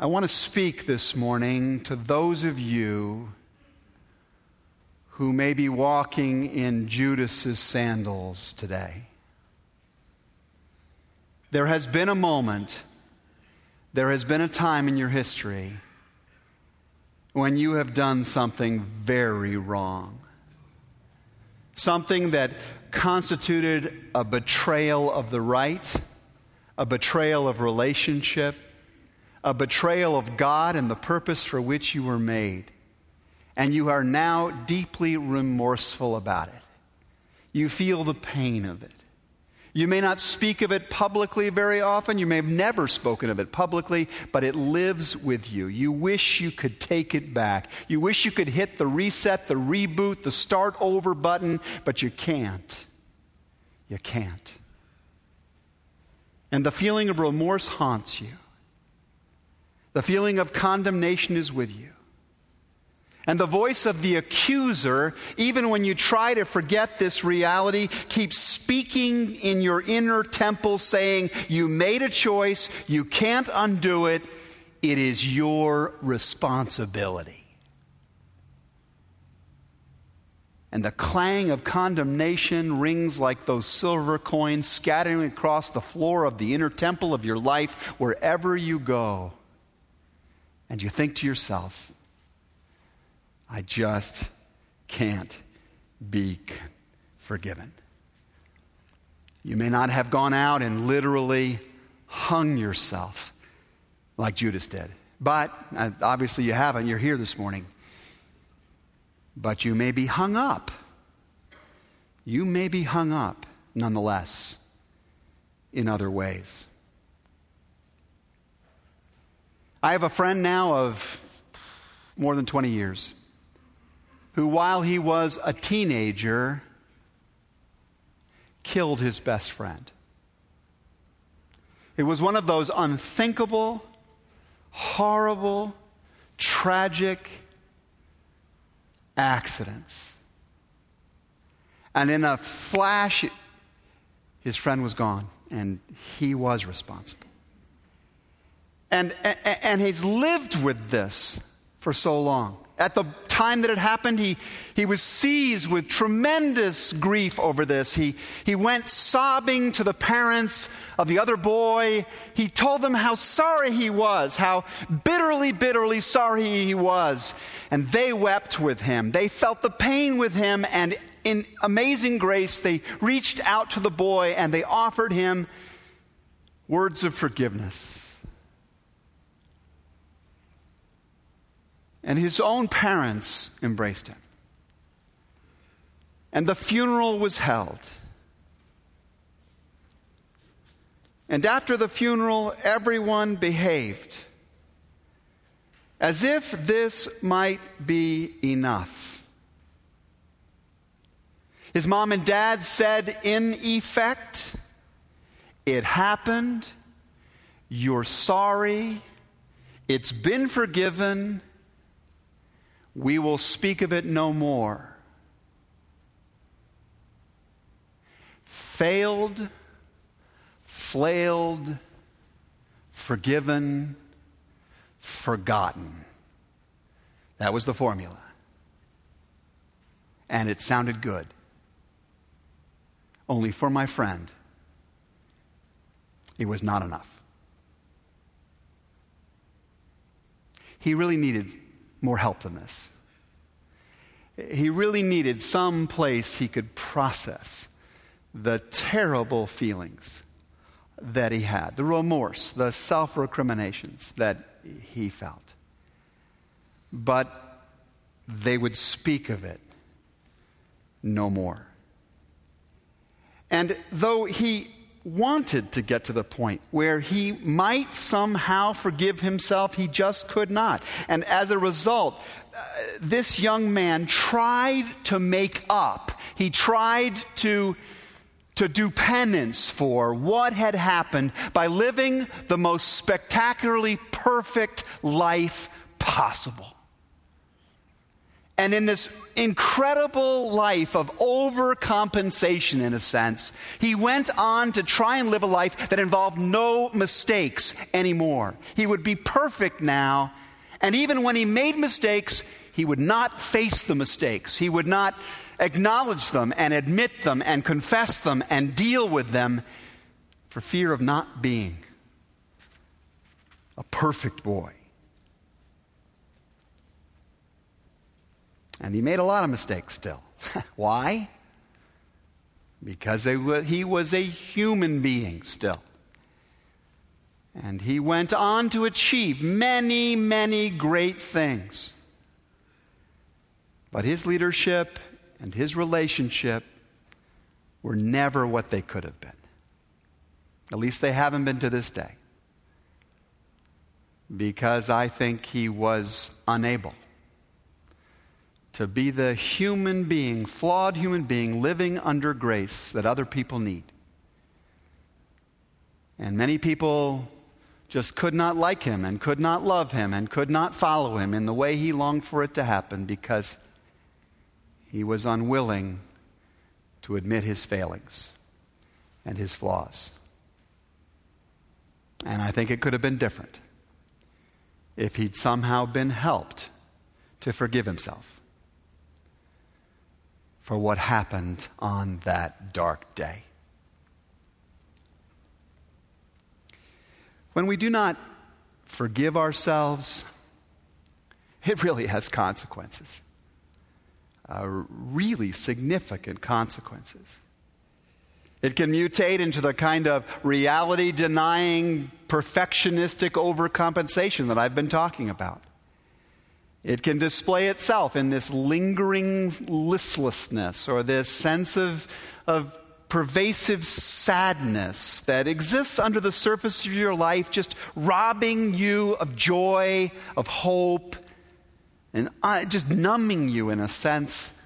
I want to speak this morning to those of you who may be walking in Judas's sandals today. There has been a moment, there has been a time in your history when you have done something very wrong. Something that constituted a betrayal of the right, a betrayal of relationship, a betrayal of God and the purpose for which you were made. And you are now deeply remorseful about it. You feel the pain of it. You may not speak of it publicly very often. You may have never spoken of it publicly, but it lives with you. You wish you could take it back. You wish you could hit the reset, the reboot, the start over button, but you can't. You can't. And the feeling of remorse haunts you. The feeling of condemnation is with you. And the voice of the accuser, even when you try to forget this reality, keeps speaking in your inner temple saying, You made a choice, you can't undo it, it is your responsibility. And the clang of condemnation rings like those silver coins scattering across the floor of the inner temple of your life wherever you go. And you think to yourself, I just can't be forgiven. You may not have gone out and literally hung yourself like Judas did, but uh, obviously you haven't. You're here this morning. But you may be hung up. You may be hung up nonetheless in other ways. I have a friend now of more than 20 years who, while he was a teenager, killed his best friend. It was one of those unthinkable, horrible, tragic accidents. And in a flash, his friend was gone, and he was responsible. And, and, he's lived with this for so long. At the time that it happened, he, he was seized with tremendous grief over this. He, he went sobbing to the parents of the other boy. He told them how sorry he was, how bitterly, bitterly sorry he was. And they wept with him. They felt the pain with him. And in amazing grace, they reached out to the boy and they offered him words of forgiveness. And his own parents embraced him. And the funeral was held. And after the funeral, everyone behaved as if this might be enough. His mom and dad said, in effect, It happened, you're sorry, it's been forgiven, we will speak of it no more. Failed, flailed, forgiven, forgotten. That was the formula. And it sounded good. Only for my friend, it was not enough. He really needed more help than this. He really needed some place he could process the terrible feelings that he had, the remorse, the self recriminations that he felt. But they would speak of it no more. And though he wanted to get to the point where he might somehow forgive himself, he just could not. And as a result, uh, this young man tried to make up, he tried to, to do penance for what had happened by living the most spectacularly perfect life possible. And in this incredible life of overcompensation, in a sense, he went on to try and live a life that involved no mistakes anymore. He would be perfect now. And even when he made mistakes, he would not face the mistakes. He would not acknowledge them and admit them and confess them and deal with them for fear of not being a perfect boy. And he made a lot of mistakes still. Why? Because he was a human being still. And he went on to achieve many, many great things. But his leadership and his relationship were never what they could have been. At least they haven't been to this day. Because I think he was unable to be the human being, flawed human being, living under grace that other people need. And many people just could not like him and could not love him and could not follow him in the way he longed for it to happen because he was unwilling to admit his failings and his flaws. And I think it could have been different if he'd somehow been helped to forgive himself for what happened on that dark day. When we do not forgive ourselves, it really has consequences, uh, really significant consequences. It can mutate into the kind of reality denying, perfectionistic overcompensation that I've been talking about. It can display itself in this lingering listlessness or this sense of, of pervasive sadness that exists under the surface of your life, just robbing you of joy, of hope, and uh, just numbing you, in a sense,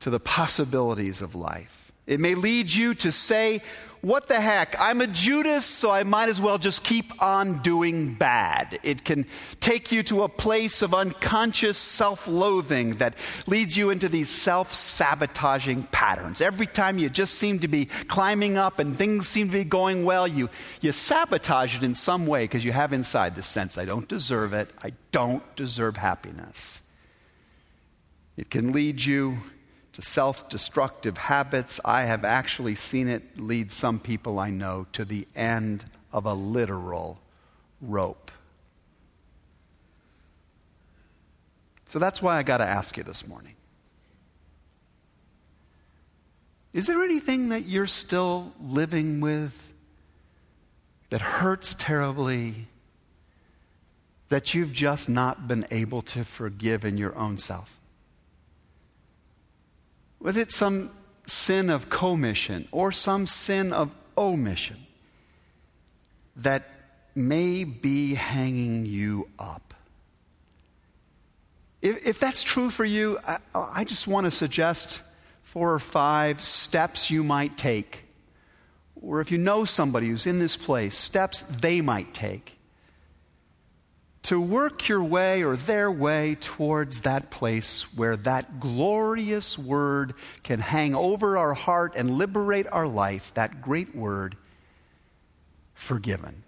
to the possibilities of life. It may lead you to say, What the heck? I'm a Judas, so I might as well just keep on doing bad. It can take you to a place of unconscious self loathing that leads you into these self sabotaging patterns. Every time you just seem to be climbing up and things seem to be going well, you, you sabotage it in some way because you have inside the sense, I don't deserve it. I don't deserve happiness. It can lead you to self destructive habits. I have actually seen it lead some people I know to the end of a literal rope. So that's why I got to ask you this morning. Is there anything that you're still living with that hurts terribly that you've just not been able to forgive in your own self? Was it some sin of commission or some sin of omission that may be hanging you up? If, if that's true for you, I, I just want to suggest four or five steps you might take. Or if you know somebody who's in this place, steps they might take to work your way or their way towards that place where that glorious word can hang over our heart and liberate our life, that great word, forgiven.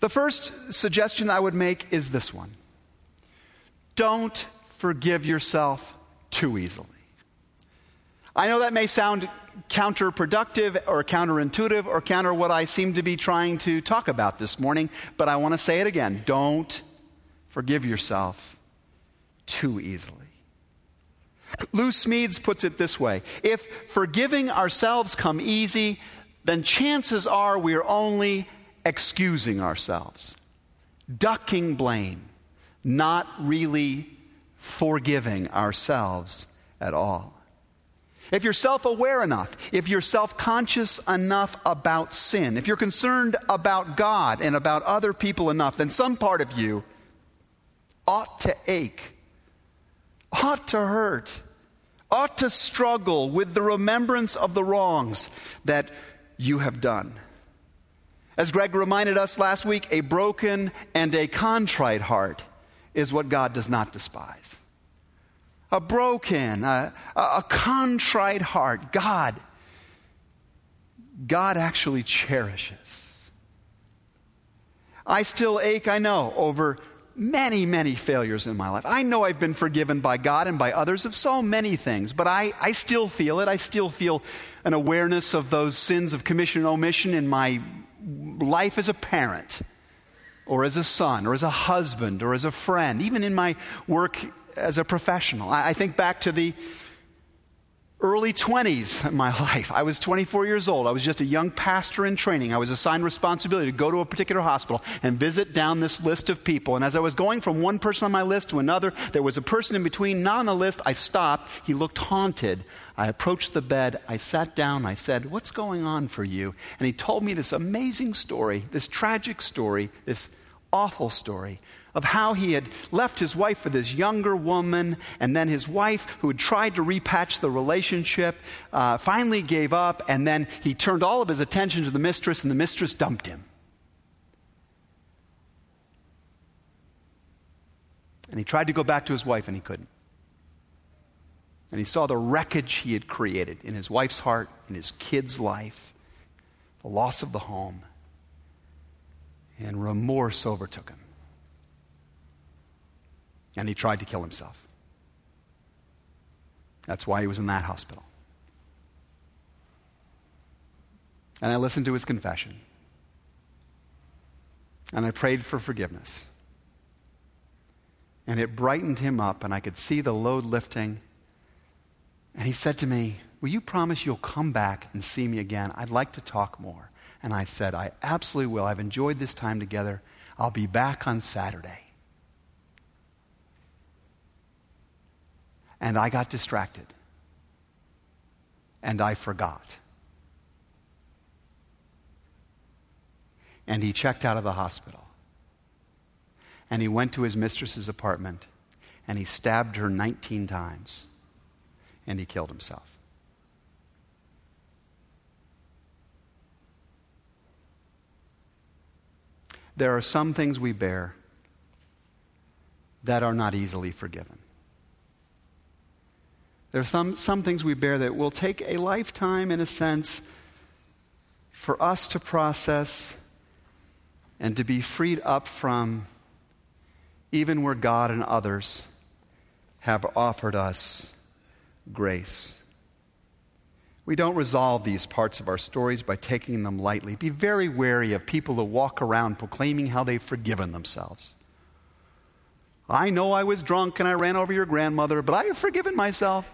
The first suggestion I would make is this one don't forgive yourself too easily. I know that may sound counterproductive or counterintuitive or counter what I seem to be trying to talk about this morning, but I want to say it again. Don't forgive yourself too easily. Lou Smedes puts it this way If forgiving ourselves come easy, then chances are we're only excusing ourselves, ducking blame, not really forgiving ourselves at all. If you're self aware enough, if you're self conscious enough about sin, if you're concerned about God and about other people enough, then some part of you ought to ache, ought to hurt, ought to struggle with the remembrance of the wrongs that you have done. As Greg reminded us last week, a broken and a contrite heart is what God does not despise. A broken, a, a contrite heart, God, God actually cherishes. I still ache, I know, over many, many failures in my life. I know I've been forgiven by God and by others of so many things, but I, I still feel it. I still feel an awareness of those sins of commission and omission in my life as a parent, or as a son, or as a husband, or as a friend, even in my work as a professional. I, I think back to the early 20s in my life. I was 24 years old. I was just a young pastor in training. I was assigned responsibility to go to a particular hospital and visit down this list of people. And as I was going from one person on my list to another, there was a person in between, not on the list. I stopped. He looked haunted. I approached the bed. I sat down. I said, What's going on for you? And he told me this amazing story, this tragic story, this awful story of how he had left his wife for this younger woman, and then his wife, who had tried to repatch the relationship, uh, finally gave up, and then he turned all of his attention to the mistress, and the mistress dumped him. And he tried to go back to his wife, and he couldn't. And he saw the wreckage he had created in his wife's heart, in his kid's life, the loss of the home. And remorse overtook him and he tried to kill himself. That's why he was in that hospital. And I listened to his confession. And I prayed for forgiveness. And it brightened him up, and I could see the load lifting. And he said to me, Will you promise you'll come back and see me again? I'd like to talk more. And I said, I absolutely will. I've enjoyed this time together. I'll be back on Saturday. And I got distracted. And I forgot. And he checked out of the hospital. And he went to his mistress's apartment and he stabbed her 19 times. And he killed himself. There are some things we bear that are not easily forgiven. There are some, some things we bear that will take a lifetime, in a sense, for us to process and to be freed up from, even where God and others have offered us grace. We don't resolve these parts of our stories by taking them lightly. Be very wary of people who walk around proclaiming how they've forgiven themselves. I know I was drunk and I ran over your grandmother, but I have forgiven myself.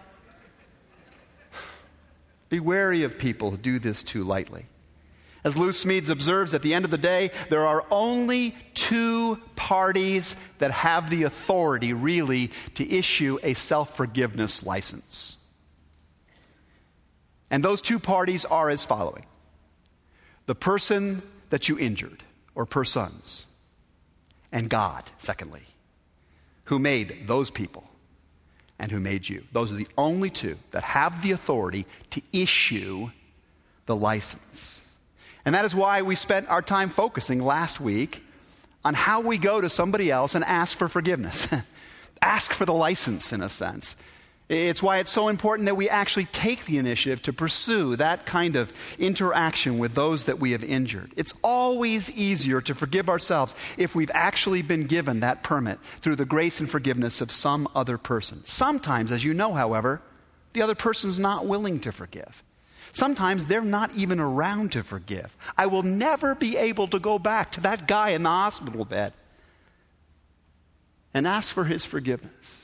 Be wary of people who do this too lightly. As Lou Smedes observes, at the end of the day, there are only two parties that have the authority, really, to issue a self forgiveness license. And those two parties are as following the person that you injured, or persons, and God, secondly, who made those people and who made you. Those are the only two that have the authority to issue the license. And that is why we spent our time focusing last week on how we go to somebody else and ask for forgiveness. ask for the license, in a sense. It's why it's so important that we actually take the initiative to pursue that kind of interaction with those that we have injured. It's always easier to forgive ourselves if we've actually been given that permit through the grace and forgiveness of some other person. Sometimes, as you know, however, the other person's not willing to forgive. Sometimes they're not even around to forgive. I will never be able to go back to that guy in the hospital bed and ask for his forgiveness.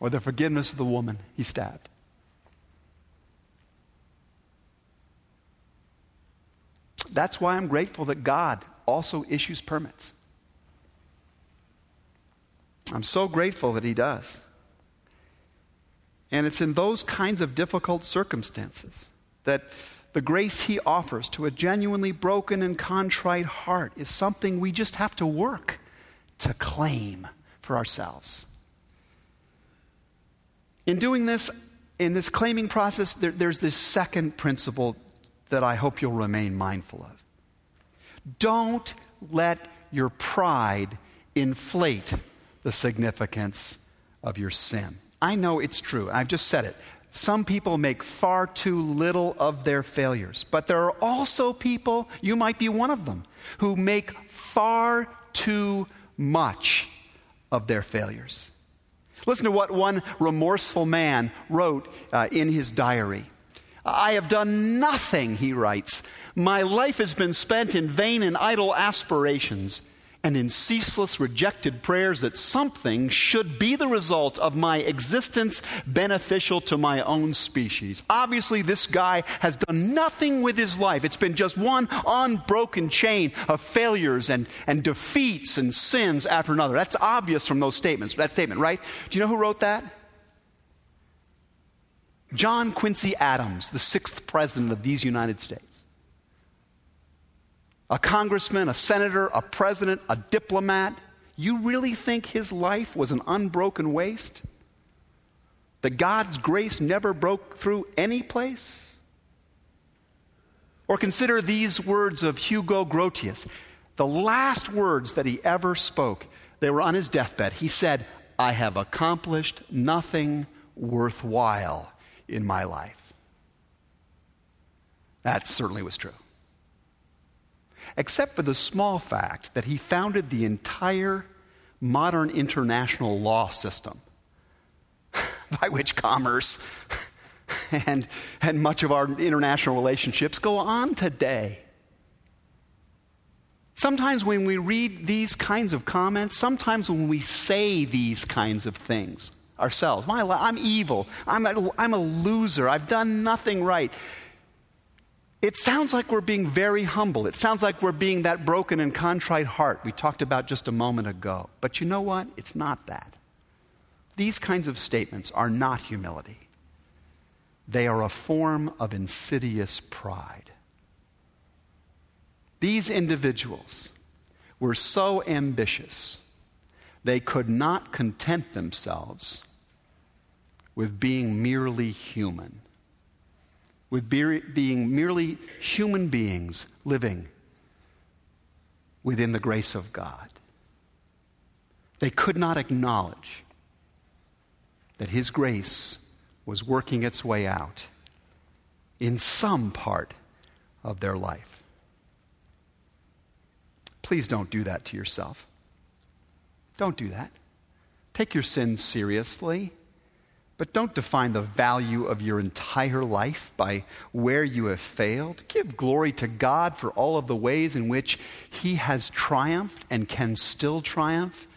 Or the forgiveness of the woman he stabbed. That's why I'm grateful that God also issues permits. I'm so grateful that He does. And it's in those kinds of difficult circumstances that the grace He offers to a genuinely broken and contrite heart is something we just have to work to claim for ourselves. In doing this, in this claiming process, there, there's this second principle that I hope you'll remain mindful of. Don't let your pride inflate the significance of your sin. I know it's true. I've just said it. Some people make far too little of their failures, but there are also people, you might be one of them, who make far too much of their failures. Listen to what one remorseful man wrote uh, in his diary. I have done nothing, he writes. My life has been spent in vain and idle aspirations and in ceaseless rejected prayers that something should be the result of my existence beneficial to my own species. Obviously, this guy has done nothing with his life. It's been just one unbroken chain of failures and, and defeats and sins after another. That's obvious from those statements, that statement, right? Do you know who wrote that? John Quincy Adams, the sixth president of these United States a congressman, a senator, a president, a diplomat, you really think his life was an unbroken waste? That God's grace never broke through any place? Or consider these words of Hugo Grotius, the last words that he ever spoke. They were on his deathbed. He said, I have accomplished nothing worthwhile in my life. That certainly was true except for the small fact that he founded the entire modern international law system by which commerce and, and much of our international relationships go on today. Sometimes when we read these kinds of comments, sometimes when we say these kinds of things ourselves, My, I'm evil, I'm a, I'm a loser, I've done nothing right. It sounds like we're being very humble. It sounds like we're being that broken and contrite heart we talked about just a moment ago. But you know what? It's not that. These kinds of statements are not humility, they are a form of insidious pride. These individuals were so ambitious, they could not content themselves with being merely human with being merely human beings living within the grace of God. They could not acknowledge that His grace was working its way out in some part of their life. Please don't do that to yourself. Don't do that. Take your sins seriously. But don't define the value of your entire life by where you have failed. Give glory to God for all of the ways in which He has triumphed and can still triumph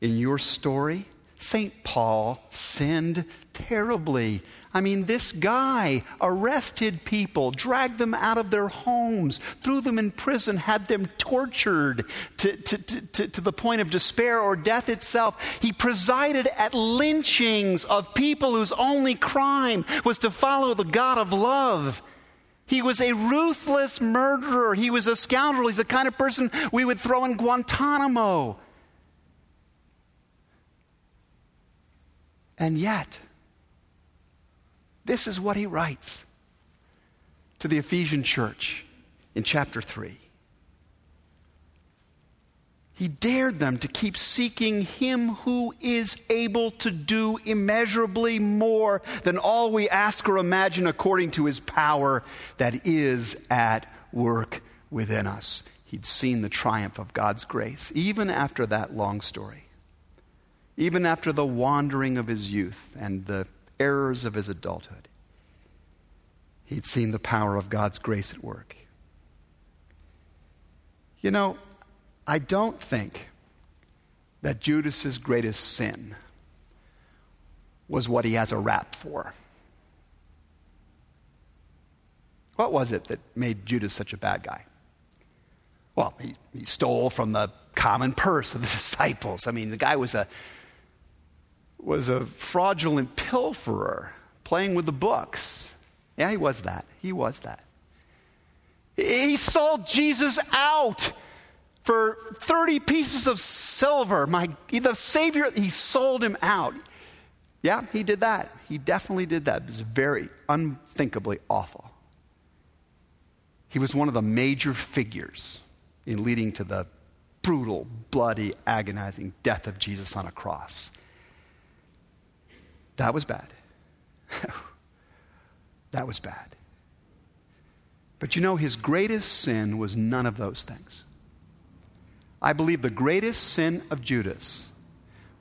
in your story. St. Paul sinned terribly I mean, this guy arrested people, dragged them out of their homes, threw them in prison, had them tortured to, to, to, to, the point of despair or death itself. He presided at lynchings of people whose only crime was to follow the God of love. He was a ruthless murderer. He was a scoundrel. He's the kind of person we would throw in Guantanamo. And yet, this is what he writes to the Ephesian church in chapter 3. He dared them to keep seeking Him who is able to do immeasurably more than all we ask or imagine according to His power that is at work within us. He'd seen the triumph of God's grace, even after that long story, even after the wandering of his youth and the errors of his adulthood. He'd seen the power of God's grace at work. You know, I don't think that Judas's greatest sin was what he has a rap for. What was it that made Judas such a bad guy? Well, he, he stole from the common purse of the disciples. I mean, the guy was a was a fraudulent pilferer playing with the books. Yeah, he was that. He was that. He sold Jesus out for 30 pieces of silver. My, the Savior, he sold him out. Yeah, he did that. He definitely did that. It was very unthinkably awful. He was one of the major figures in leading to the brutal, bloody, agonizing death of Jesus on a cross. That was bad. that was bad. But you know, his greatest sin was none of those things. I believe the greatest sin of Judas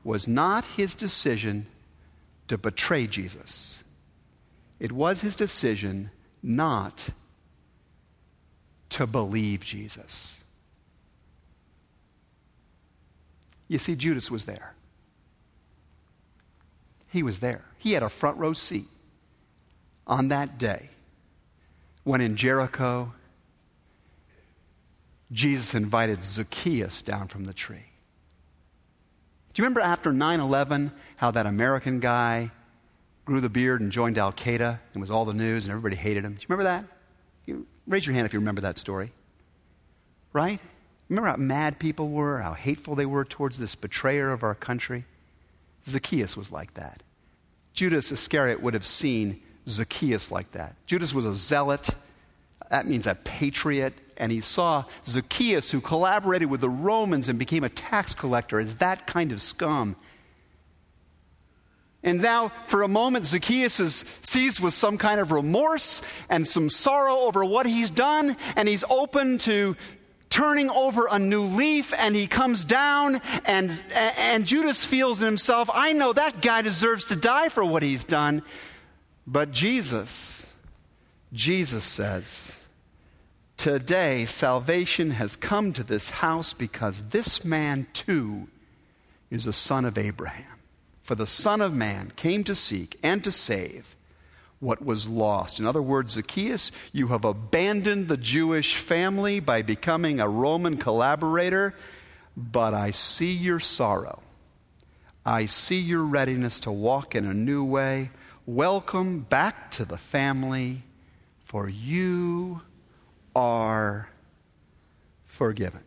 was not his decision to betray Jesus, it was his decision not to believe Jesus. You see, Judas was there. He was there. He had a front row seat on that day when in Jericho, Jesus invited Zacchaeus down from the tree. Do you remember after 9 11 how that American guy grew the beard and joined Al Qaeda and was all the news and everybody hated him? Do you remember that? You, raise your hand if you remember that story. Right? Remember how mad people were, how hateful they were towards this betrayer of our country? Zacchaeus was like that. Judas Iscariot would have seen Zacchaeus like that. Judas was a zealot, that means a patriot, and he saw Zacchaeus, who collaborated with the Romans and became a tax collector, as that kind of scum. And now, for a moment, Zacchaeus is seized with some kind of remorse and some sorrow over what he's done, and he's open to turning over a new leaf, and he comes down, and, and Judas feels in himself, I know that guy deserves to die for what he's done. But Jesus, Jesus says, Today salvation has come to this house because this man too is a son of Abraham. For the Son of Man came to seek and to save what was lost. In other words, Zacchaeus, you have abandoned the Jewish family by becoming a Roman collaborator, but I see your sorrow. I see your readiness to walk in a new way. Welcome back to the family, for you are forgiven.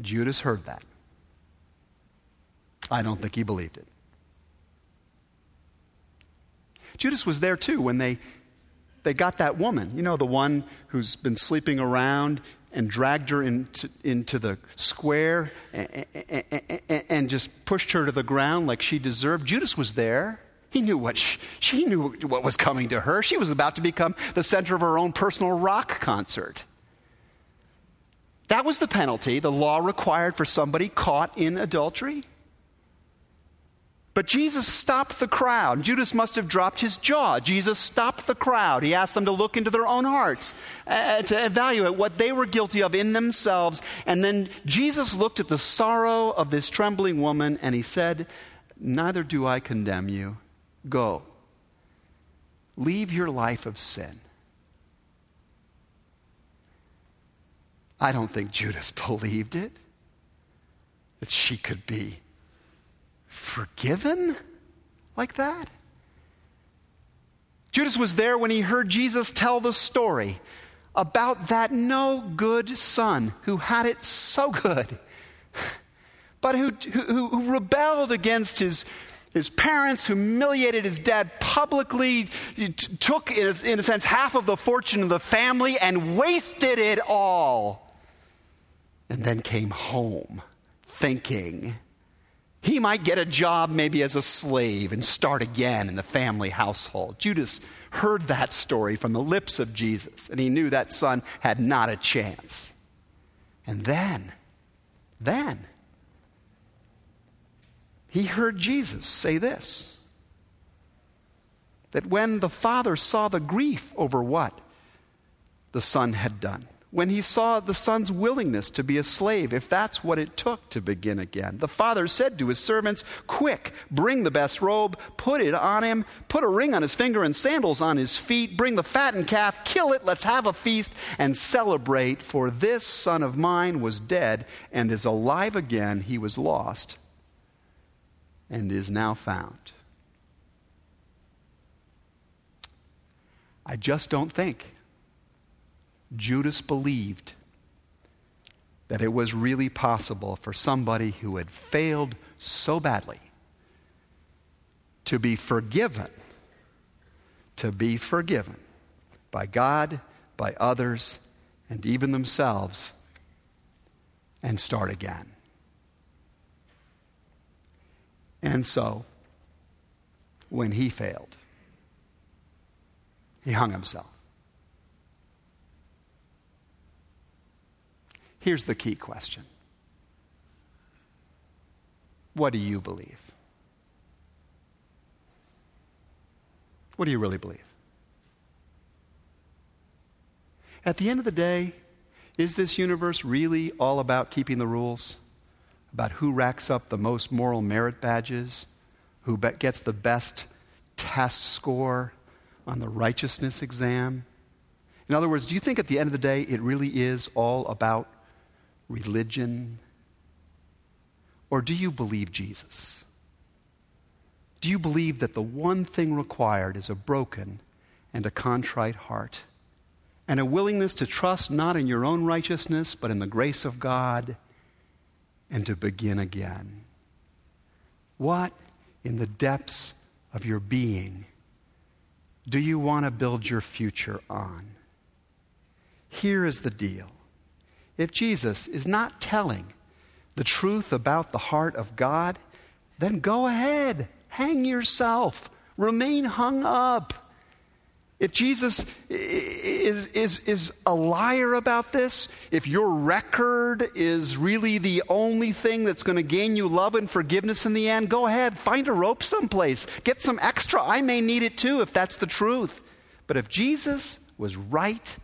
Judas heard that. I don't think he believed it. Judas was there too when they, they got that woman, you know, the one who's been sleeping around and dragged her into, into the square and, and, and, just pushed her to the ground like she deserved. Judas was there. He knew what she, she knew what was coming to her. She was about to become the center of her own personal rock concert. That was the penalty the law required for somebody caught in adultery. But Jesus stopped the crowd. Judas must have dropped his jaw. Jesus stopped the crowd. He asked them to look into their own hearts, uh, to evaluate what they were guilty of in themselves. And then Jesus looked at the sorrow of this trembling woman and he said, Neither do I condemn you. Go. Leave your life of sin. I don't think Judas believed it, that she could be forgiven like that? Judas was there when he heard Jesus tell the story about that no good son who had it so good, but who, who, who rebelled against his, his parents, humiliated his dad publicly, took, in a, in a sense, half of the fortune of the family and wasted it all. And then came home thinking, he might get a job maybe as a slave and start again in the family household. Judas heard that story from the lips of Jesus, and he knew that son had not a chance. And then, then, he heard Jesus say this that when the father saw the grief over what the son had done, when he saw the son's willingness to be a slave, if that's what it took to begin again. The father said to his servants, Quick, bring the best robe, put it on him, put a ring on his finger and sandals on his feet, bring the fattened calf, kill it, let's have a feast and celebrate. For this son of mine was dead and is alive again. He was lost and is now found. I just don't think Judas believed that it was really possible for somebody who had failed so badly to be forgiven to be forgiven by God, by others, and even themselves, and start again. And so, when he failed, he hung himself. Here's the key question What do you believe? What do you really believe? At the end of the day, is this universe really all about keeping the rules? About who racks up the most moral merit badges? Who gets the best test score on the righteousness exam? In other words, do you think at the end of the day it really is all about religion? Or do you believe Jesus? Do you believe that the one thing required is a broken and a contrite heart? And a willingness to trust not in your own righteousness, but in the grace of God, and to begin again? What in the depths of your being do you want to build your future on? Here is the deal if Jesus is not telling the truth about the heart of God, then go ahead, hang yourself, remain hung up. If Jesus is, is, is a liar about this, if your record is really the only thing that's going to gain you love and forgiveness in the end, go ahead, find a rope someplace, get some extra. I may need it too if that's the truth. But if Jesus was right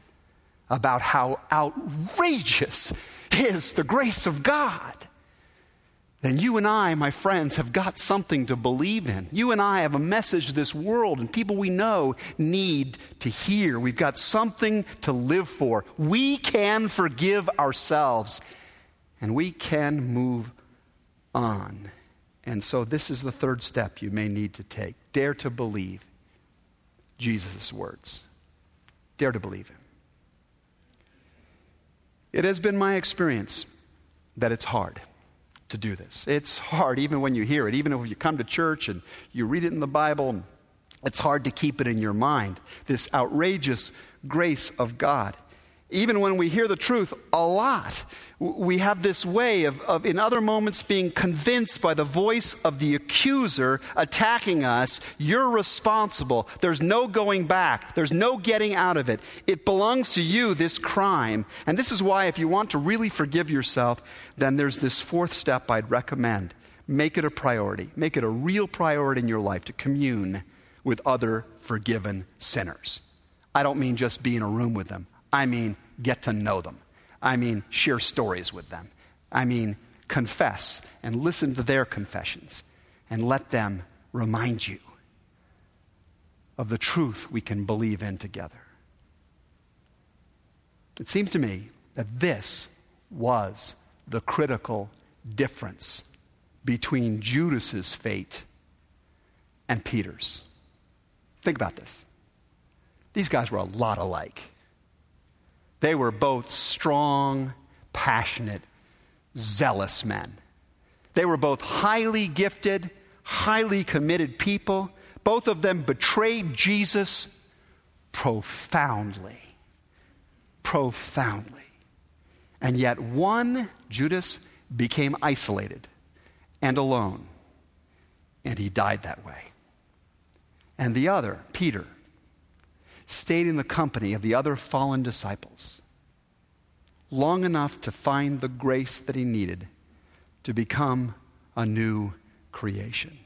about how outrageous is the grace of God, then you and I, my friends, have got something to believe in. You and I have a message this world and people we know need to hear. We've got something to live for. We can forgive ourselves and we can move on. And so, this is the third step you may need to take. Dare to believe Jesus' words. Dare to believe him. It has been my experience that it's hard to do this. It's hard even when you hear it, even if you come to church and you read it in the Bible, it's hard to keep it in your mind. This outrageous grace of God even when we hear the truth a lot, we have this way of, of, in other moments, being convinced by the voice of the accuser attacking us. You're responsible. There's no going back, there's no getting out of it. It belongs to you, this crime. And this is why, if you want to really forgive yourself, then there's this fourth step I'd recommend. Make it a priority, make it a real priority in your life to commune with other forgiven sinners. I don't mean just be in a room with them. I mean, get to know them. I mean, share stories with them. I mean, confess and listen to their confessions and let them remind you of the truth we can believe in together. It seems to me that this was the critical difference between Judas's fate and Peter's. Think about this. These guys were a lot alike. They were both strong, passionate, zealous men. They were both highly gifted, highly committed people. Both of them betrayed Jesus profoundly. Profoundly. And yet, one, Judas, became isolated and alone, and he died that way. And the other, Peter, stayed in the company of the other fallen disciples long enough to find the grace that he needed to become a new creation.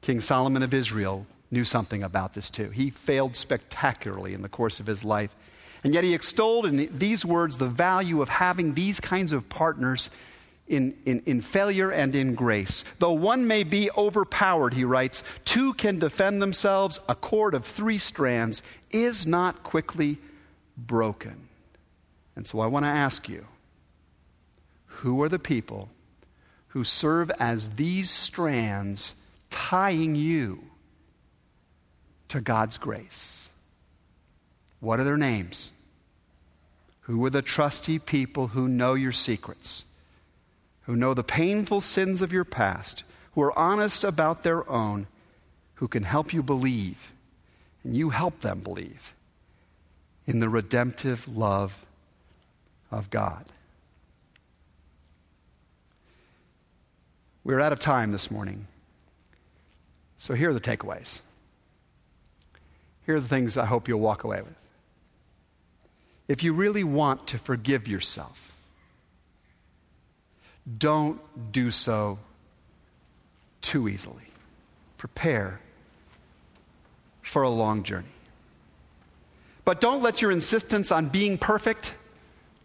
King Solomon of Israel knew something about this too. He failed spectacularly in the course of his life. And yet he extolled in these words the value of having these kinds of partners in, in, in failure and in grace. Though one may be overpowered, he writes, two can defend themselves. A cord of three strands is not quickly broken. And so I want to ask you who are the people who serve as these strands tying you to God's grace? What are their names? Who are the trusty people who know your secrets? Who know the painful sins of your past, who are honest about their own, who can help you believe and you help them believe in the redemptive love of God. We're out of time this morning. So here are the takeaways. Here are the things I hope you'll walk away with. If you really want to forgive yourself, don't do so too easily. Prepare for a long journey. But don't let your insistence on being perfect,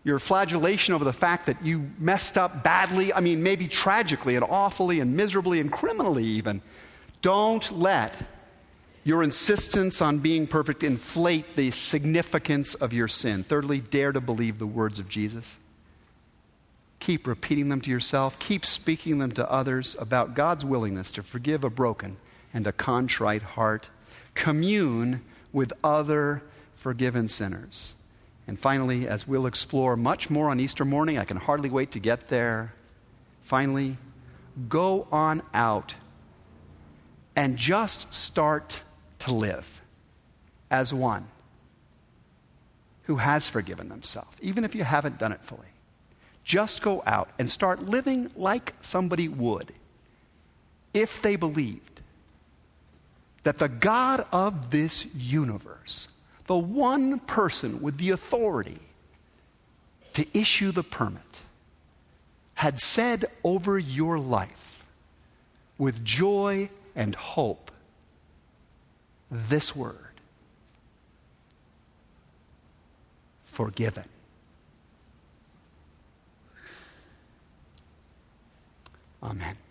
your flagellation over the fact that you messed up badly, I mean, maybe tragically and awfully and miserably and criminally even, don't let your insistence on being perfect inflate the significance of your sin. Thirdly, dare to believe the words of Jesus. Keep repeating them to yourself. Keep speaking them to others about God's willingness to forgive a broken and a contrite heart. Commune with other forgiven sinners. And finally, as we'll explore much more on Easter morning, I can hardly wait to get there. Finally, go on out and just start to live as one who has forgiven themselves, even if you haven't done it fully. Just go out and start living like somebody would if they believed that the God of this universe, the one person with the authority to issue the permit, had said over your life with joy and hope this word forgiven. Amen.